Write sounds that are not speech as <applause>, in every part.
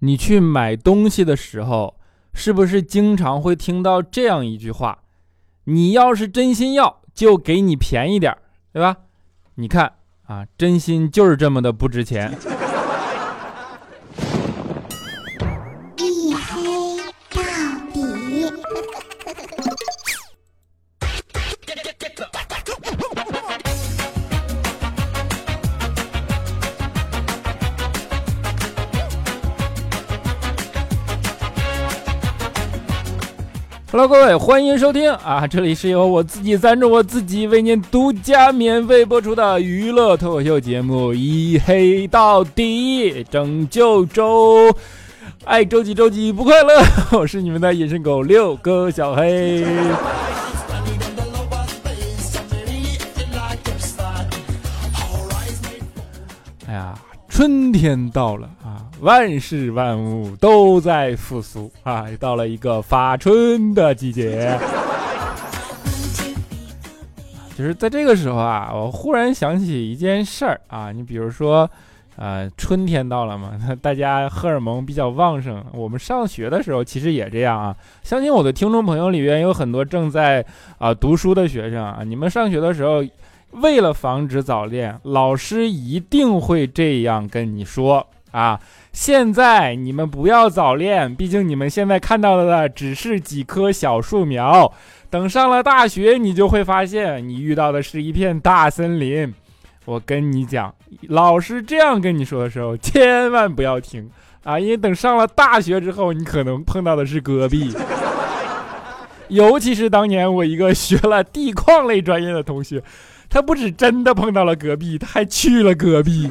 你去买东西的时候，是不是经常会听到这样一句话？你要是真心要，就给你便宜点对吧？你看啊，真心就是这么的不值钱。各位，欢迎收听啊！这里是由我自己赞助我自己为您独家免费播出的娱乐脱口秀节目《一黑到底》，拯救周，爱周几周几不快乐。<laughs> 我是你们的隐身狗六哥小黑。哎呀，春天到了啊！万事万物都在复苏啊！到了一个发春的季节，就是在这个时候啊，我忽然想起一件事儿啊，你比如说，呃，春天到了嘛，大家荷尔蒙比较旺盛。我们上学的时候其实也这样啊。相信我的听众朋友里边有很多正在啊读书的学生啊，你们上学的时候，为了防止早恋，老师一定会这样跟你说啊。现在你们不要早恋，毕竟你们现在看到的只是几棵小树苗。等上了大学，你就会发现你遇到的是一片大森林。我跟你讲，老师这样跟你说的时候，千万不要听啊！因为等上了大学之后，你可能碰到的是戈壁。<laughs> 尤其是当年我一个学了地矿类专业的同学，他不止真的碰到了戈壁，他还去了戈壁。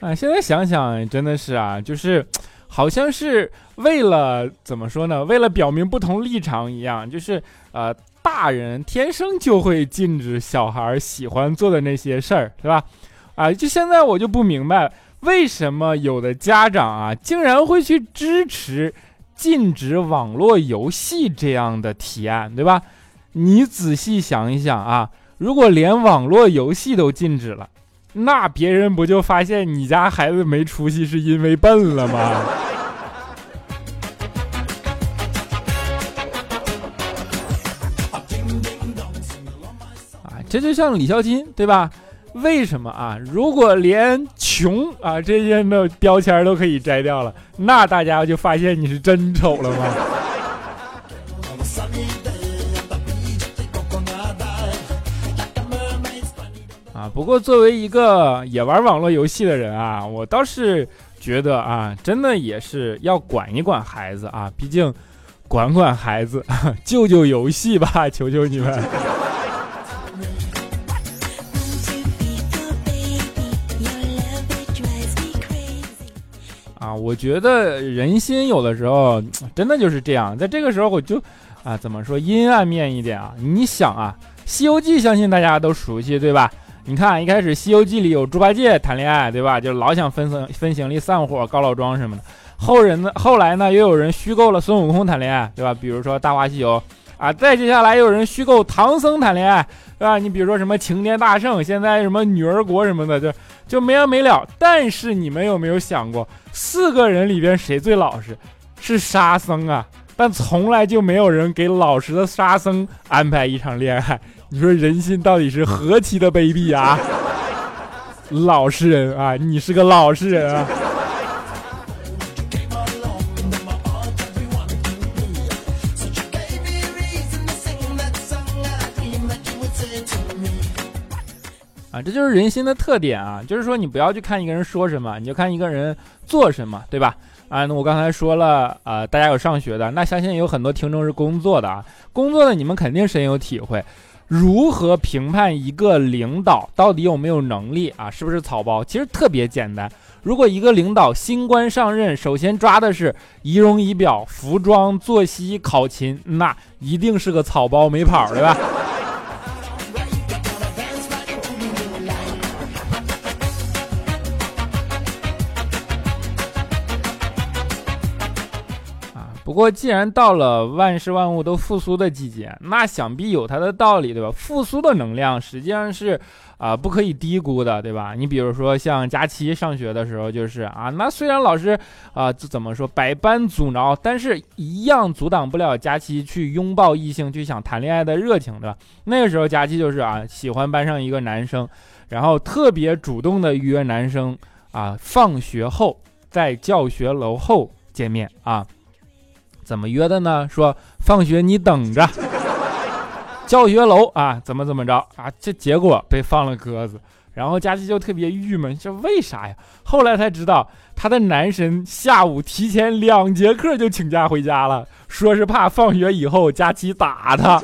啊，现在想想真的是啊，就是，好像是为了怎么说呢？为了表明不同立场一样，就是呃，大人天生就会禁止小孩喜欢做的那些事儿，对吧？啊，就现在我就不明白，为什么有的家长啊，竟然会去支持禁止网络游戏这样的提案，对吧？你仔细想一想啊，如果连网络游戏都禁止了。那别人不就发现你家孩子没出息是因为笨了吗？啊，这就像李孝金对吧？为什么啊？如果连穷啊这些的标签都可以摘掉了，那大家就发现你是真丑了吗？不过，作为一个也玩网络游戏的人啊，我倒是觉得啊，真的也是要管一管孩子啊，毕竟管管孩子，<laughs> 救救游戏吧，<laughs> 求求你们！啊，我觉得人心有的时候真的就是这样，在这个时候我就啊，怎么说阴暗面一点啊？你想啊，《西游记》相信大家都熟悉，对吧？你看，一开始《西游记》里有猪八戒谈恋爱，对吧？就老想分分分行李、散伙、高老庄什么的。后人呢，后来呢，又有人虚构了孙悟空谈恋爱，对吧？比如说《大话西游》啊，再接下来又有人虚构唐僧谈恋爱，对吧？你比如说什么齐天大圣，现在什么女儿国什么的，就就没完没了。但是你们有没有想过，四个人里边谁最老实？是沙僧啊，但从来就没有人给老实的沙僧安排一场恋爱。你说人心到底是何其的卑鄙啊！<laughs> 老实人啊，你是个老实人啊！啊，这就是人心的特点啊！就是说，你不要去看一个人说什么，你就看一个人做什么，对吧？啊，那我刚才说了啊，大家有上学的，那相信有很多听众是工作的啊，工作的你们肯定深有体会。如何评判一个领导到底有没有能力啊？是不是草包？其实特别简单。如果一个领导新官上任，首先抓的是仪容仪表、服装、作息、考勤，那一定是个草包没跑，对吧？不过既然到了万事万物都复苏的季节，那想必有它的道理，对吧？复苏的能量实际上是啊不可以低估的，对吧？你比如说像佳期上学的时候，就是啊，那虽然老师啊怎么说百般阻挠，但是一样阻挡不了佳期去拥抱异性、去想谈恋爱的热情，对吧？那个时候佳期就是啊喜欢班上一个男生，然后特别主动的约男生。啊，放学后在教学楼后见面啊？怎么约的呢？说放学你等着，教学楼啊，怎么怎么着啊？这结果被放了鸽子，然后佳琪就特别郁闷，这为啥呀？后来才知道，他的男神下午提前两节课就请假回家了，说是怕放学以后佳琪打他。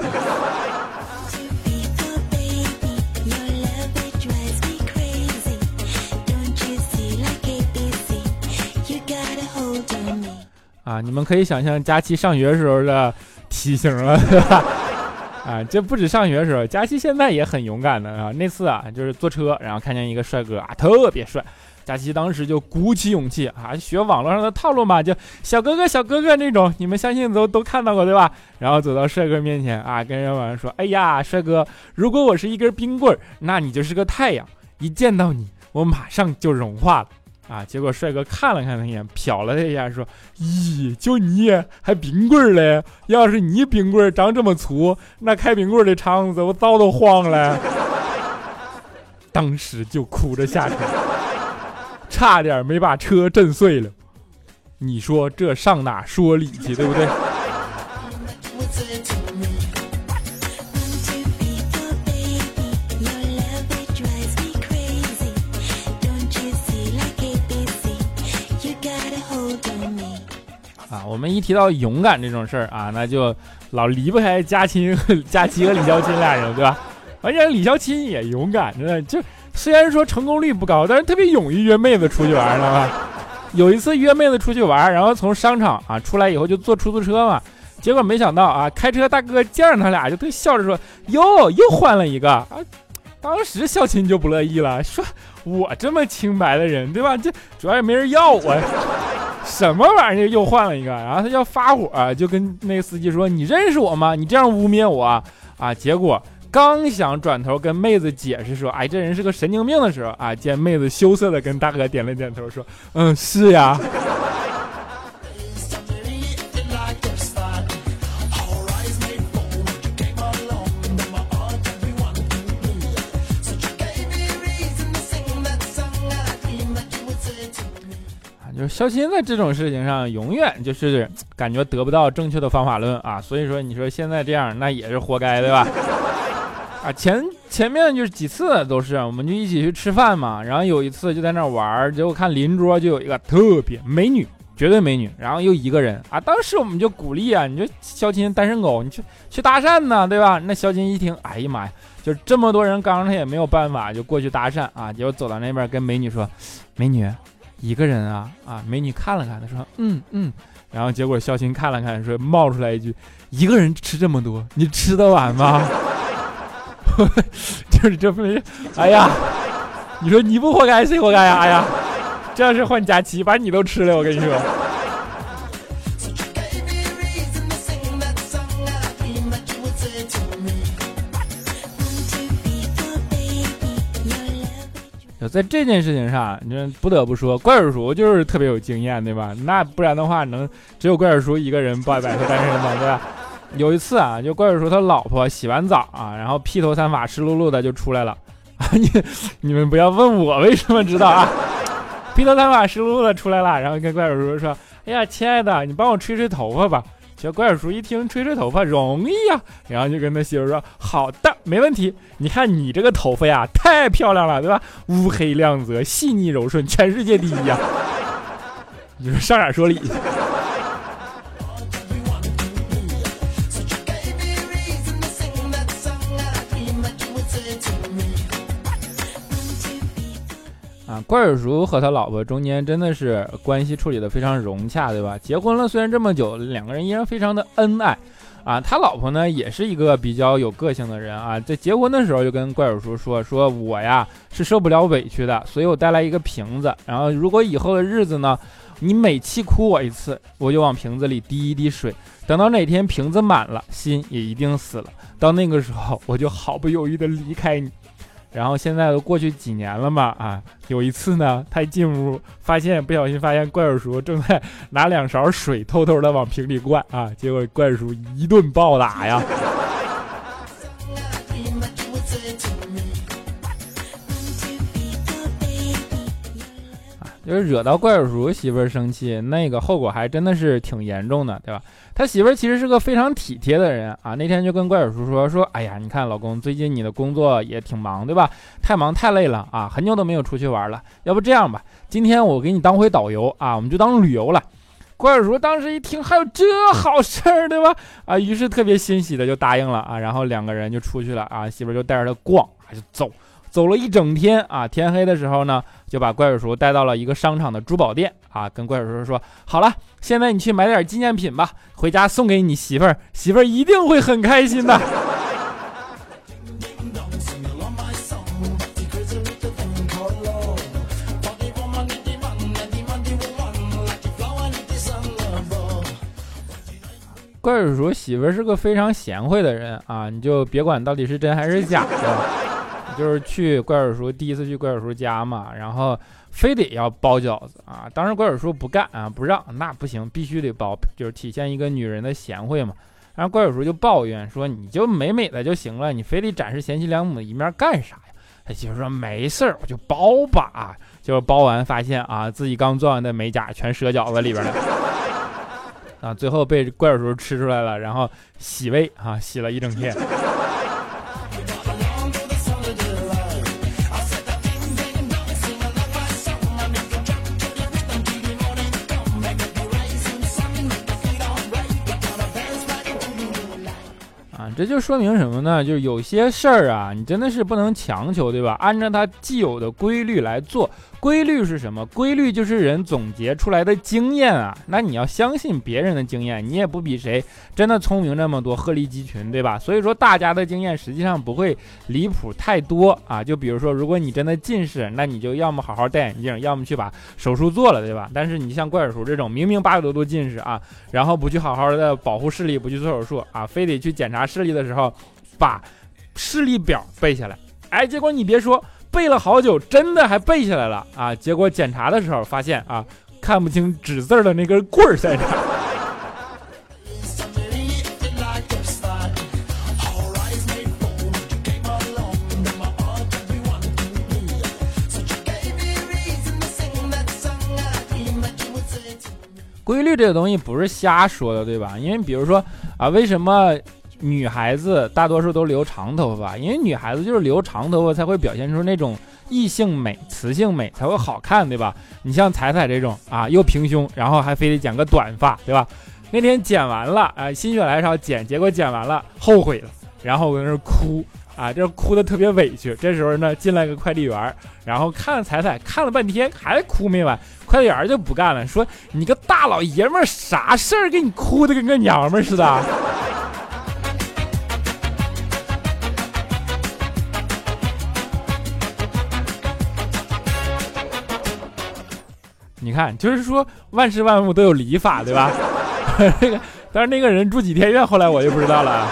啊，你们可以想象佳期上学时候的体型了，对吧？<laughs> 啊，这不止上学时候，佳期现在也很勇敢的啊。那次啊，就是坐车，然后看见一个帅哥啊，特别帅，佳期当时就鼓起勇气啊，学网络上的套路嘛，就小哥哥小哥哥那种，你们相信都都看到过对吧？然后走到帅哥面前啊，跟人玩说：“哎呀，帅哥，如果我是一根冰棍，那你就是个太阳，一见到你，我马上就融化了。”啊！结果帅哥看了看他一眼，瞟了他一下，说：“咦，就你还冰棍嘞？要是你冰棍长这么粗，那开冰棍的肠子我早都黄了。”当时就哭着下车，差点没把车震碎了。你说这上哪说理去，对不对？<laughs> 我们一提到勇敢这种事儿啊，那就老离不开佳亲、<laughs> 佳琪和李孝钦俩人，对吧？<laughs> 而且李孝钦也勇敢，真的就虽然说成功率不高，但是特别勇于约妹子出去玩，知道吧？<laughs> 有一次约妹子出去玩，然后从商场啊出来以后就坐出租车嘛，结果没想到啊，开车大哥见着他俩就特笑着说：“哟，又换了一个啊！”当时孝钦就不乐意了，说：“我这么清白的人，对吧？这主要也没人要我。”什么玩意儿又换了一个，然后他要发火，就跟那个司机说：“你认识我吗？你这样污蔑我啊！”结果刚想转头跟妹子解释说：“哎，这人是个神经病”的时候啊，见妹子羞涩的跟大哥点了点头，说：“嗯，是呀。”就是肖钦在这种事情上永远就是感觉得不到正确的方法论啊，所以说你说现在这样那也是活该对吧？啊，前前面就是几次都是，我们就一起去吃饭嘛，然后有一次就在那玩，结果看邻桌就有一个特别美女，绝对美女，然后又一个人啊，当时我们就鼓励啊，你说肖钦单身狗，你去去搭讪呢，对吧？那肖钦一听，哎呀妈呀，就这么多人刚他也没有办法，就过去搭讪啊，结果走到那边跟美女说，美女。一个人啊啊！美女看了看，她说：“嗯嗯。”然后结果肖钦看了看，说冒出来一句：“一个人吃这么多，你吃得完吗？” <laughs> 就是这么，哎呀，你说你不活该谁活该呀？哎呀，这要是换佳琪，把你都吃了，我跟你说。在这件事情上，你不得不说，怪叔叔就是特别有经验，对吧？那不然的话，能只有怪叔叔一个人摆摆脱单身吗？对吧？有一次啊，就怪叔叔他老婆洗完澡啊，然后披头散发、湿漉漉的就出来了。<laughs> 你你们不要问我为什么知道啊？<laughs> 披头散发、湿漉漉的出来了，然后跟怪叔叔说：“哎呀，亲爱的，你帮我吹吹头发吧。”小怪叔一听吹吹头发容易呀，然后就跟他媳妇说：“好的，没问题。你看你这个头发呀，太漂亮了，对吧？乌黑亮泽，细腻柔顺，全世界第一呀！<laughs> 你说上哪说理去？”怪叔叔和他老婆中间真的是关系处理的非常融洽，对吧？结婚了虽然这么久，两个人依然非常的恩爱，啊，他老婆呢也是一个比较有个性的人啊，在结婚的时候就跟怪叔叔说，说我呀是受不了委屈的，所以我带来一个瓶子，然后如果以后的日子呢，你每气哭我一次，我就往瓶子里滴一滴水。等到哪天瓶子满了，心也一定死了。到那个时候，我就毫不犹豫地离开你。然后现在都过去几年了嘛，啊，有一次呢，他一进屋，发现不小心发现怪叔正在拿两勺水偷偷的往瓶里灌啊，结果怪叔一顿暴打呀。就是惹到怪叔叔媳妇儿生气，那个后果还真的是挺严重的，对吧？他媳妇儿其实是个非常体贴的人啊。那天就跟怪叔叔说说，哎呀，你看老公最近你的工作也挺忙，对吧？太忙太累了啊，很久都没有出去玩了。要不这样吧，今天我给你当回导游啊，我们就当旅游了。怪叔叔当时一听还有这好事儿，对吧？啊，于是特别欣喜的就答应了啊。然后两个人就出去了啊，媳妇儿就带着他逛，就走。走了一整天啊，天黑的时候呢，就把怪叔叔带到了一个商场的珠宝店啊，跟怪叔叔说：“好了，现在你去买点纪念品吧，回家送给你媳妇儿，媳妇儿一定会很开心的。”怪叔叔媳妇儿是个非常贤惠的人啊，你就别管到底是真还是假的。就是去怪叔叔第一次去怪叔叔家嘛，然后非得要包饺子啊。当时怪叔叔不干啊，不让，那不行，必须得包，就是体现一个女人的贤惠嘛。然后怪叔叔就抱怨说：“你就美美的就行了，你非得展示贤妻良母的一面干啥呀？”他媳妇说：“没事儿，我就包吧。”就是包完发现啊，自己刚做完的美甲全折饺子里边了啊，最后被怪叔叔吃出来了，然后洗胃啊，洗了一整天。这就说明什么呢？就是有些事儿啊，你真的是不能强求，对吧？按照它既有的规律来做。规律是什么？规律就是人总结出来的经验啊。那你要相信别人的经验，你也不比谁真的聪明那么多，鹤立鸡群，对吧？所以说大家的经验实际上不会离谱太多啊。就比如说，如果你真的近视，那你就要么好好戴眼镜，要么去把手术做了，对吧？但是你像怪叔叔这种明明八百多度近视啊，然后不去好好的保护视力，不去做手术啊，非得去检查视力的时候把视力表背下来，哎，结果你别说。背了好久，真的还背下来了啊！结果检查的时候发现啊，看不清纸字的那根棍儿在哪。规律这个东西不是瞎说的，对吧？因为比如说啊，为什么？女孩子大多数都留长头发，因为女孩子就是留长头发才会表现出那种异性美、雌性美，才会好看，对吧？你像彩彩这种啊，又平胸，然后还非得剪个短发，对吧？那天剪完了，啊，心血来潮剪，结果剪完了后悔了，然后搁那哭啊，这哭的特别委屈。这时候呢，进来个快递员，然后看彩彩看了半天，还哭没完，快递员就不干了，说你个大老爷们儿，啥事儿给你哭的跟个娘们儿似的。看，就是说万事万物都有理法，<laughs> 对吧？那个，但是那个人住几天院，后来我就不知道了。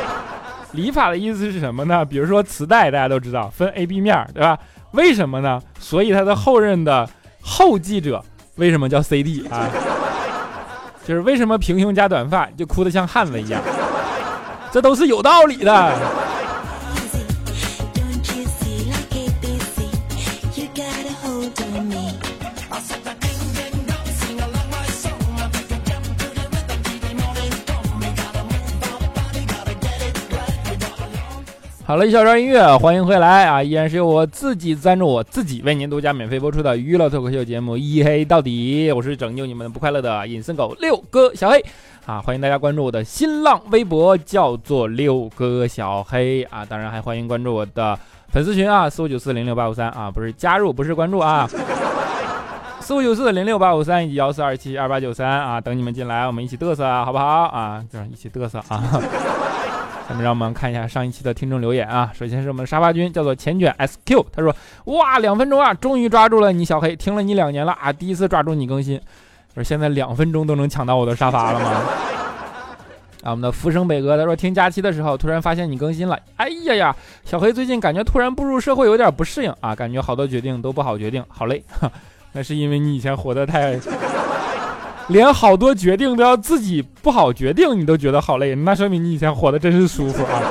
理法的意思是什么呢？比如说磁带，大家都知道分 A、B 面，对吧？为什么呢？所以他的后任的后继者为什么叫 CD 啊？就是为什么平胸加短发就哭得像汉子一样？这都是有道理的。好了，一小段音乐，欢迎回来啊！依然是由我自己赞助，我自己为您独家免费播出的娱乐脱口秀节目《一黑到底》，我是拯救你们不快乐的隐身狗六哥小黑啊！欢迎大家关注我的新浪微博，叫做六哥小黑啊！当然还欢迎关注我的粉丝群啊，四五九四零六八五三啊，不是加入，不是关注啊，<laughs> 四五九四零六八五三以及幺四二七二八九三啊，等你们进来，我们一起嘚瑟啊，好不好啊？就是一起嘚瑟啊！下面让我们看一下上一期的听众留言啊。首先是我们沙发君，叫做前卷 SQ，他说：哇，两分钟啊，终于抓住了你小黑，听了你两年了啊，第一次抓住你更新。说现在两分钟都能抢到我的沙发了吗？啊，我们的浮生北哥他说听假期的时候突然发现你更新了，哎呀呀，小黑最近感觉突然步入社会有点不适应啊，感觉好多决定都不好决定，好累。<laughs> 那是因为你以前活得太，连好多决定都要自己不好决定，你都觉得好累，那说明你以前活得真是舒服啊。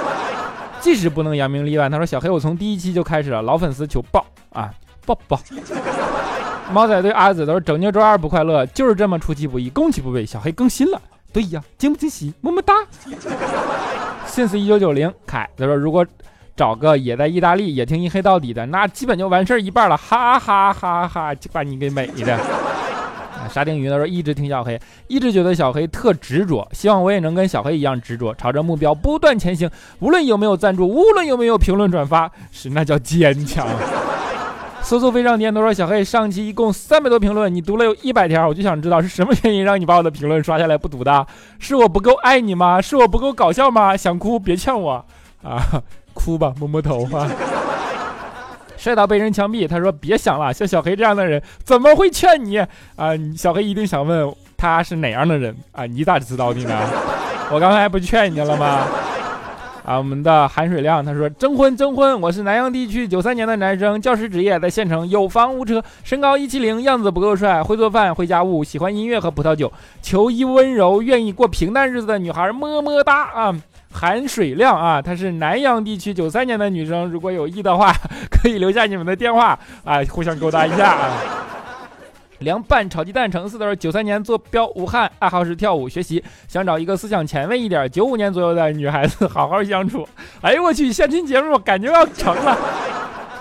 即使不能扬名立万，他说小黑我从第一期就开始了，老粉丝求抱啊抱抱。猫仔对阿紫都是拯救周二不快乐，就是这么出其不意，攻其不备。小黑更新了。对呀，惊不惊喜？么么哒。since 一九九零，凯他说如果找个也在意大利也听一黑到底的，那基本就完事儿一半了，哈哈哈哈，就把你给美的。沙丁鱼他说一直听小黑，一直觉得小黑特执着，希望我也能跟小黑一样执着，朝着目标不断前行。无论有没有赞助，无论有没有评论转发，是那叫坚强。搜搜飞上天都说小黑上期一共三百多评论，你读了有一百条，我就想知道是什么原因让你把我的评论刷下来不读的？是我不够爱你吗？是我不够搞笑吗？想哭别呛我啊，哭吧，摸摸头啊。摔倒被人枪毙，他说别想了，像小黑这样的人怎么会劝你啊？小黑一定想问他是哪样的人啊？你咋知道的呢？我刚才不劝你了吗？啊，我们的含水量，他说征婚征婚，我是南阳地区九三年的男生，教师职业，在县城，有房无车，身高一七零，样子不够帅，会做饭会家务，喜欢音乐和葡萄酒，求一温柔，愿意过平淡日子的女孩，么么哒啊！含水量啊，她是南阳地区九三年的女生，如果有意的话，<laughs> 可以留下你们的电话啊，互相勾搭一下啊。凉拌炒鸡蛋乘四的九三年坐标武汉，爱好是跳舞学习，想找一个思想前卫一点，九五年左右的女孩子 <laughs> 好好相处。哎呦我去，相亲节目感觉要成了，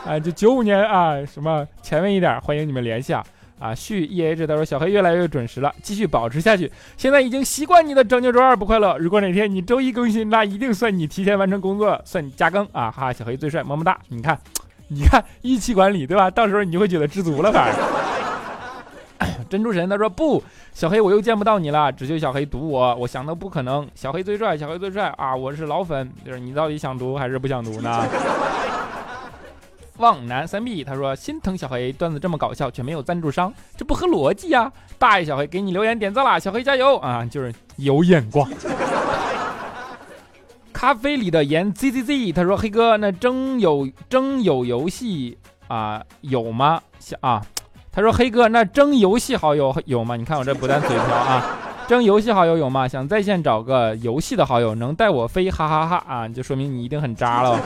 啊，就九五年啊，什么前卫一点，欢迎你们联系啊。啊，续 E H 他说小黑越来越准时了，继续保持下去。现在已经习惯你的拯救周二不快乐。如果哪天你周一更新，那一定算你提前完成工作，算你加更啊！哈，小黑最帅，么么哒。你看，你看一期管理对吧？到时候你就会觉得知足了，反正。珍珠神他说不，小黑我又见不到你了，只求小黑读我。我想的不可能，小黑最帅，小黑最帅啊！我是老粉，就是你到底想读还是不想读呢？望南三 B 他说心疼小黑段子这么搞笑却没有赞助商，这不合逻辑呀！大爷小黑给你留言点赞啦，小黑加油啊！就是有眼光。<laughs> 咖啡里的盐 Z Z Z 他说黑哥那征友征友游戏啊有吗？啊。他说：“黑哥，那征游戏好友有吗？你看我这不但嘴瓢啊，征游戏好友有吗？想在线找个游戏的好友，能带我飞，哈哈哈啊！就说明你一定很渣了。”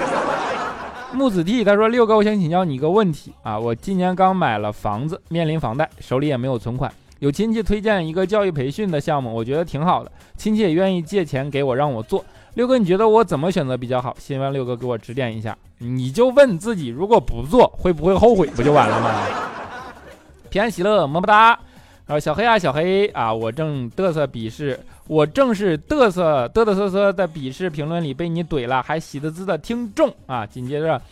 木子弟他说：“六哥，我想请教你一个问题啊，我今年刚买了房子，面临房贷，手里也没有存款，有亲戚推荐一个教育培训的项目，我觉得挺好的，亲戚也愿意借钱给我让我做。六哥，你觉得我怎么选择比较好？希望六哥给我指点一下。你就问自己，如果不做，会不会后悔？不就完了吗？” <laughs> 平安喜乐，么么哒。然后小黑啊，小黑啊，我正嘚瑟鄙视，我正是嘚瑟嘚嘚瑟瑟的鄙视评论里被你怼了，还喜滋滋的听众啊。紧接着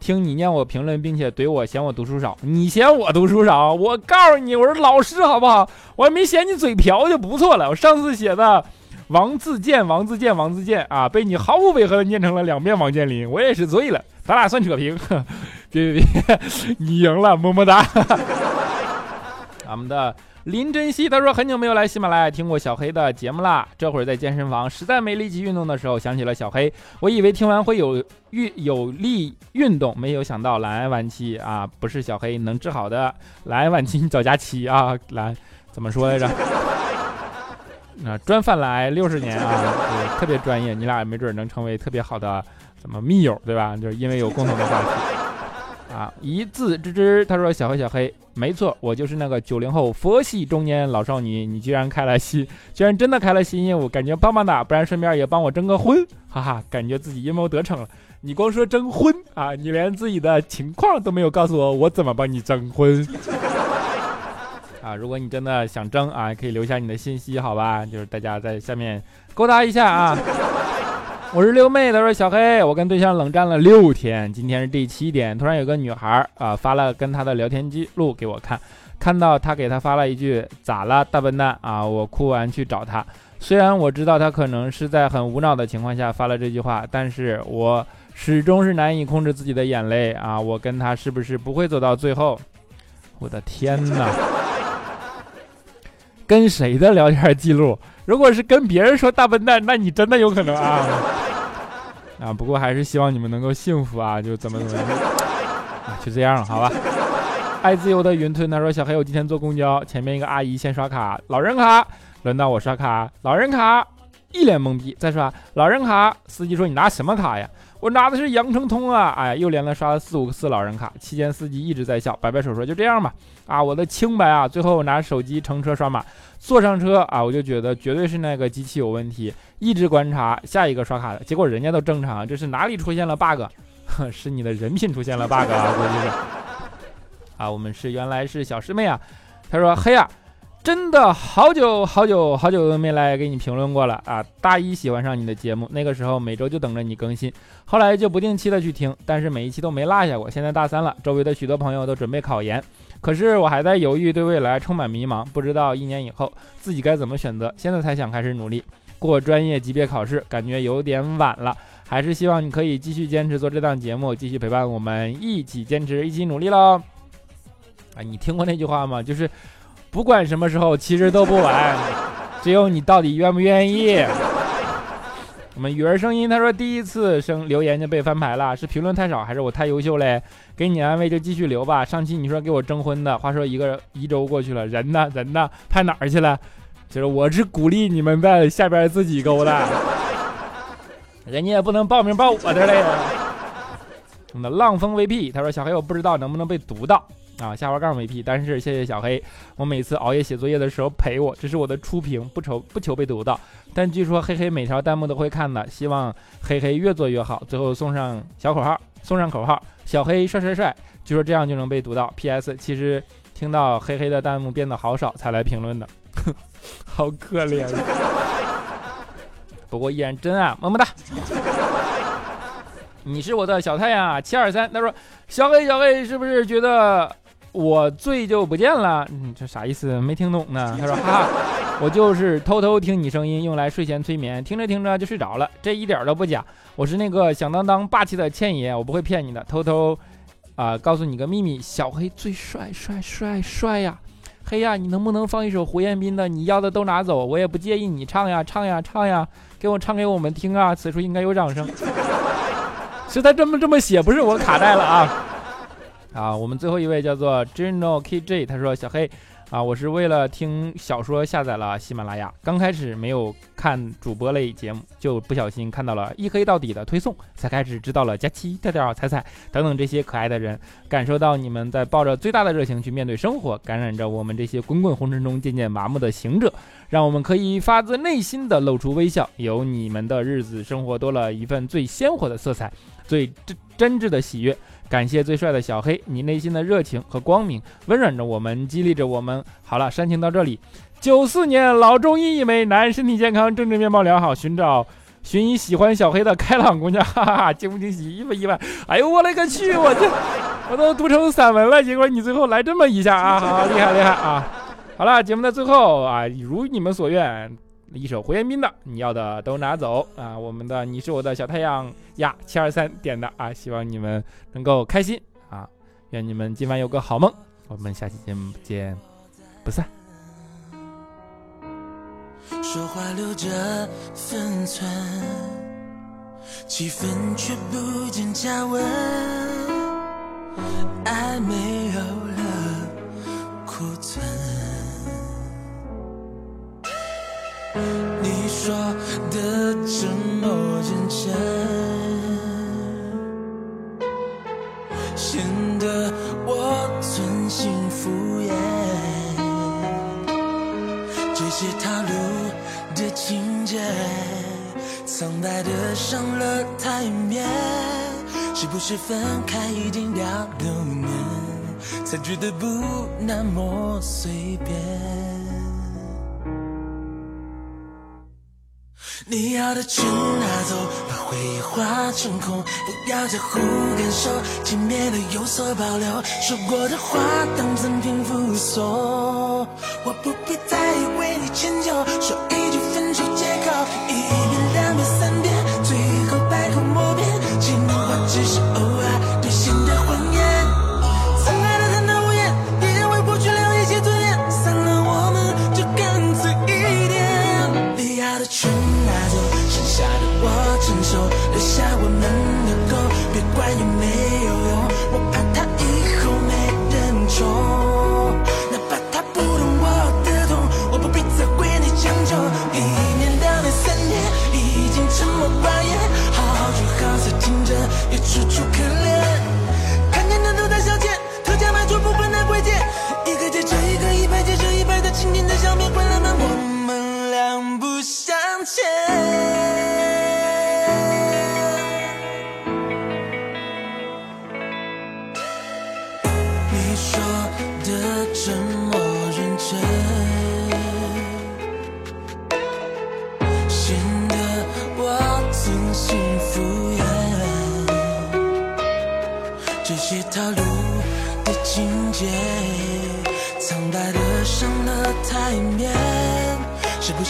听你念我评论，并且怼我嫌我读书少，你嫌我读书少？我告诉你，我是老师好不好？我还没嫌你嘴瓢就不错了。我上次写的王自健，王自健，王自健啊，被你毫无违和的念成了两遍王健林，我也是醉了。咱俩算扯平，<laughs> 别别别，你赢了，么么哒。<laughs> 咱们的林珍惜他说很久没有来喜马拉雅听过小黑的节目啦，这会儿在健身房实在没力气运动的时候想起了小黑，我以为听完会有运有力运动，没有想到懒癌晚期啊，不是小黑能治好的，懒癌晚期你找假期啊，懒怎么说来着？<laughs> 啊，专犯懒癌六十年啊，特别专业，你俩没准能成为特别好的什么密友对吧？就是因为有共同的话题。啊，一字之之，他说小黑小黑，没错，我就是那个九零后佛系中年老少女。你居然开了新，居然真的开了新业务，感觉棒棒的。不然顺便也帮我征个婚，哈哈，感觉自己阴谋得逞了。你光说征婚啊，你连自己的情况都没有告诉我，我怎么帮你征婚？<laughs> 啊，如果你真的想征啊，可以留下你的信息，好吧？就是大家在下面勾搭一下啊。我是六妹，她说小黑，我跟对象冷战了六天，今天是第七天，突然有个女孩啊发了跟他的聊天记录给我看，看到他给他发了一句咋了大笨蛋啊，我哭完去找他，虽然我知道他可能是在很无脑的情况下发了这句话，但是我始终是难以控制自己的眼泪啊，我跟他是不是不会走到最后？我的天哪！跟谁的聊天记录？如果是跟别人说大笨蛋，那你真的有可能啊 <laughs> 啊！不过还是希望你们能够幸福啊，就怎么怎么样，就这样好吧。爱自由的云吞他说：“小黑，我今天坐公交，前面一个阿姨先刷卡，老人卡，轮到我刷卡，老人卡，一脸懵逼，再刷老人卡。司机说：你拿什么卡呀？我拿的是羊城通啊！哎，又连了刷了四五次老人卡，期间司机一直在笑，摆摆手说：就这样吧。啊，我的清白啊！最后我拿手机乘车刷码，坐上车啊，我就觉得绝对是那个机器有问题，一直观察下一个刷卡的结果，人家都正常，这是哪里出现了 bug？哼 <laughs> 是你的人品出现了 bug 啊，估计是。”啊，我们是原来是小师妹啊，她说嘿呀，真的好久好久好久都没来给你评论过了啊。大一喜欢上你的节目，那个时候每周就等着你更新，后来就不定期的去听，但是每一期都没落下过。现在大三了，周围的许多朋友都准备考研，可是我还在犹豫，对未来充满迷茫，不知道一年以后自己该怎么选择。现在才想开始努力过专业级别考试，感觉有点晚了，还是希望你可以继续坚持做这档节目，继续陪伴我们一起坚持，一起努力喽。啊，你听过那句话吗？就是不管什么时候，其实都不晚，只有你到底愿不愿意。我们雨儿声音他说第一次生留言就被翻牌了，是评论太少还是我太优秀嘞？给你安慰就继续留吧。上期你说给我征婚的话说一个一周过去了，人呢人呢派哪儿去了？就是我是鼓励你们在下边自己勾的，人家也不能报名报我这来呀。我们的浪风 VP 他说小黑我不知道能不能被读到。啊，下滑杠 VP，但是谢谢小黑，我每次熬夜写作业的时候陪我，这是我的初评，不愁不求被读到，但据说黑黑每条弹幕都会看的，希望黑黑越做越好。最后送上小口号，送上口号，小黑帅帅帅，据说这样就能被读到。PS，其实听到黑黑的弹幕变得好少才来评论的，<laughs> 好可怜。不过依然真爱，么么哒。你是我的小太阳，七二三，他说小黑小黑是不是觉得？我醉就不见了，嗯，这啥意思？没听懂呢。<laughs> 他说：“哈哈，我就是偷偷听你声音，用来睡前催眠，听着听着就睡着了，这一点都不假。我是那个响当当霸气的倩爷，我不会骗你的。偷偷啊，告诉你个秘密，小黑最帅帅帅帅呀！黑呀，你能不能放一首胡彦斌的《你要的都拿走》？我也不介意你唱呀唱呀唱呀，给我唱给我们听啊！此处应该有掌声。<laughs> 是他这么这么写，不是我卡带了啊。”啊，我们最后一位叫做 Juno KJ，他说：“小黑，啊，我是为了听小说下载了喜马拉雅，刚开始没有看主播类节目，就不小心看到了一黑到底的推送，才开始知道了佳期、调调、彩彩等等这些可爱的人，感受到你们在抱着最大的热情去面对生活，感染着我们这些滚滚红尘中渐渐麻木的行者，让我们可以发自内心的露出微笑。有你们的日子，生活多了一份最鲜活的色彩，最真真挚的喜悦。”感谢最帅的小黑，你内心的热情和光明温暖着我们，激励着我们。好了，煽情到这里。九四年老中医一枚，男身体健康，政治面貌良好，寻找寻一喜欢小黑的开朗姑娘，哈哈哈，惊不惊喜，意不意外？哎呦我勒个去，我这我都读成散文了，结果你最后来这么一下啊，好厉害厉害啊！好了，节目的最后啊，如你们所愿。一首胡彦斌的，你要的都拿走啊！我们的你是我的小太阳呀，七二三点的啊！希望你们能够开心啊！愿你们今晚有个好梦，我们下期节目不见不散。说话留着分寸，气氛却不见加温，爱没有了库存。你说的这么认真，这些套路的情节，苍白的上了台面，是不是分开一定要留念，才觉得不那么随便？你要的全拿走，把回忆化成空，不要在乎感受，轻蔑的有所保留，说过的话当赠品附送，我不迁就，说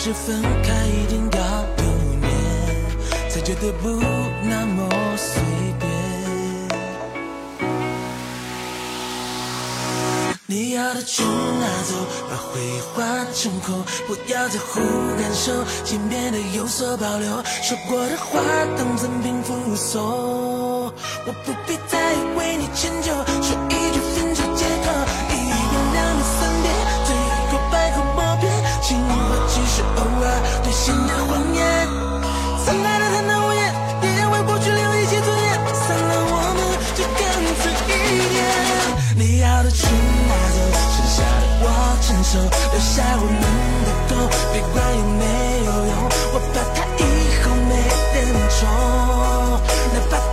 是分开一定要留念，才觉得不那么随便。你要的全拿走，把回忆化成空，不要在乎感受，心变得有所保留。说过的话当成平复无踪，我不必。的拿走，剩下的我承受，留下我们的痛，别管有没有用，我怕他以后没人宠，哪怕。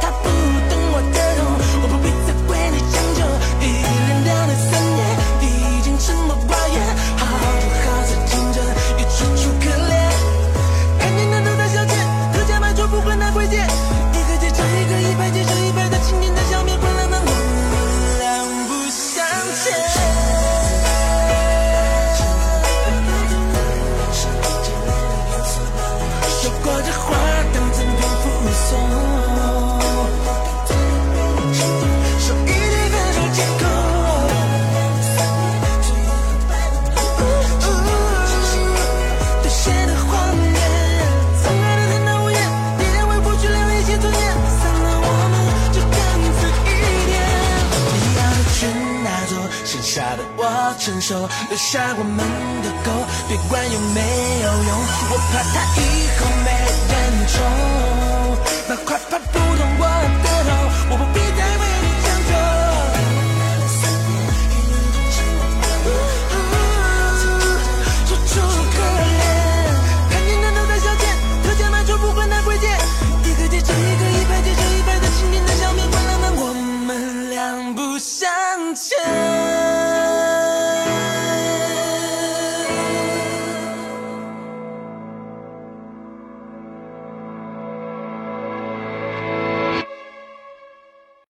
留下我们的狗别管有没有用我怕它以后没人宠